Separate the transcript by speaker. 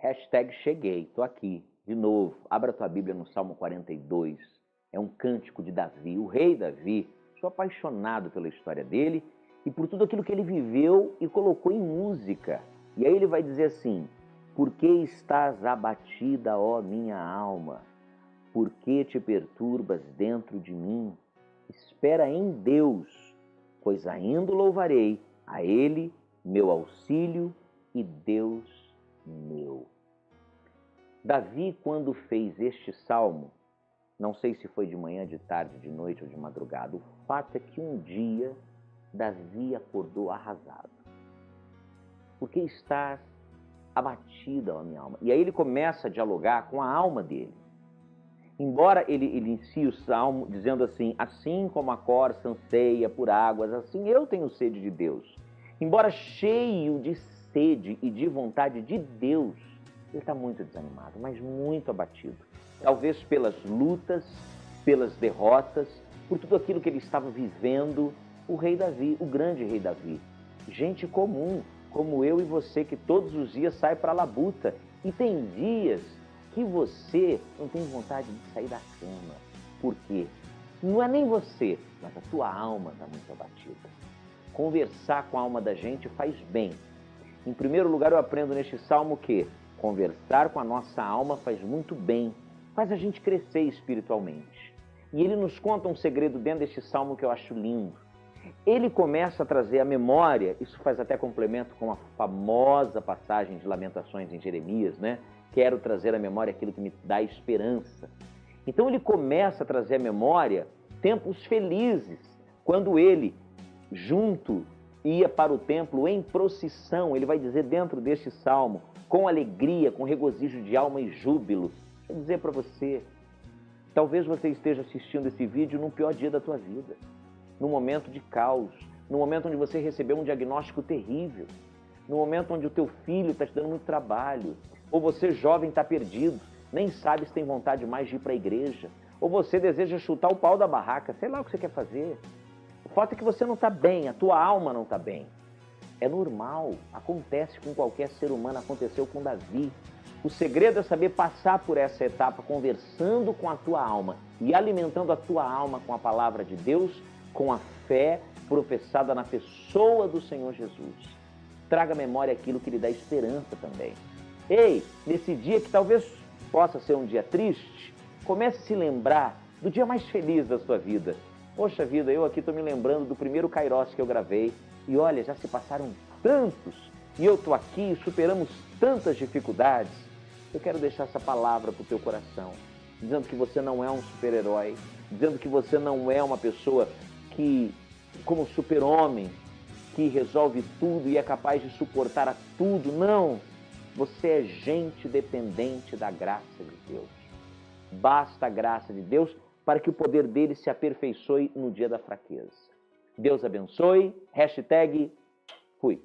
Speaker 1: Hashtag cheguei, tô aqui, de novo. Abra tua Bíblia no Salmo 42. É um cântico de Davi, o rei Davi. Sou apaixonado pela história dele e por tudo aquilo que ele viveu e colocou em música. E aí ele vai dizer assim: Por que estás abatida, ó minha alma? Por que te perturbas dentro de mim? Espera em Deus, pois ainda louvarei a Ele, meu auxílio e Deus meu. Davi, quando fez este salmo, não sei se foi de manhã, de tarde, de noite ou de madrugada, o fato é que um dia Davi acordou arrasado. Porque estás abatida, ó minha alma. E aí ele começa a dialogar com a alma dele. Embora ele, ele inicie o salmo dizendo assim: Assim como a corça anseia por águas, assim eu tenho sede de Deus. Embora cheio de sede e de vontade de Deus, ele está muito desanimado, mas muito abatido. Talvez pelas lutas, pelas derrotas, por tudo aquilo que ele estava vivendo. O rei Davi, o grande rei Davi, gente comum, como eu e você, que todos os dias sai para a labuta e tem dias que você não tem vontade de sair da cama. Por quê? Não é nem você, mas a tua alma está muito abatida. Conversar com a alma da gente faz bem, em primeiro lugar, eu aprendo neste salmo que conversar com a nossa alma faz muito bem, faz a gente crescer espiritualmente. E ele nos conta um segredo dentro deste salmo que eu acho lindo. Ele começa a trazer à memória, isso faz até complemento com a famosa passagem de Lamentações em Jeremias, né? Quero trazer à memória aquilo que me dá esperança. Então ele começa a trazer à memória tempos felizes, quando ele, junto ia para o templo em procissão, ele vai dizer dentro deste salmo, com alegria, com regozijo de alma e júbilo. Eu dizer para você, talvez você esteja assistindo esse vídeo no pior dia da tua vida, no momento de caos, no momento onde você recebeu um diagnóstico terrível, no momento onde o teu filho está te dando muito trabalho, ou você jovem está perdido, nem sabe se tem vontade mais de ir para a igreja, ou você deseja chutar o pau da barraca, sei lá o que você quer fazer. O fato é que você não está bem, a tua alma não está bem. É normal, acontece com qualquer ser humano, aconteceu com Davi. O segredo é saber passar por essa etapa conversando com a tua alma e alimentando a tua alma com a palavra de Deus, com a fé professada na pessoa do Senhor Jesus. Traga à memória aquilo que lhe dá esperança também. Ei, nesse dia que talvez possa ser um dia triste, comece a se lembrar do dia mais feliz da sua vida Poxa vida, eu aqui estou me lembrando do primeiro Kairos que eu gravei e olha, já se passaram tantos e eu estou aqui e superamos tantas dificuldades. Eu quero deixar essa palavra para o teu coração, dizendo que você não é um super-herói, dizendo que você não é uma pessoa que, como super-homem, que resolve tudo e é capaz de suportar a tudo. Não! Você é gente dependente da graça de Deus. Basta a graça de Deus para que o poder dele se aperfeiçoe no dia da fraqueza. Deus abençoe. Hashtag fui.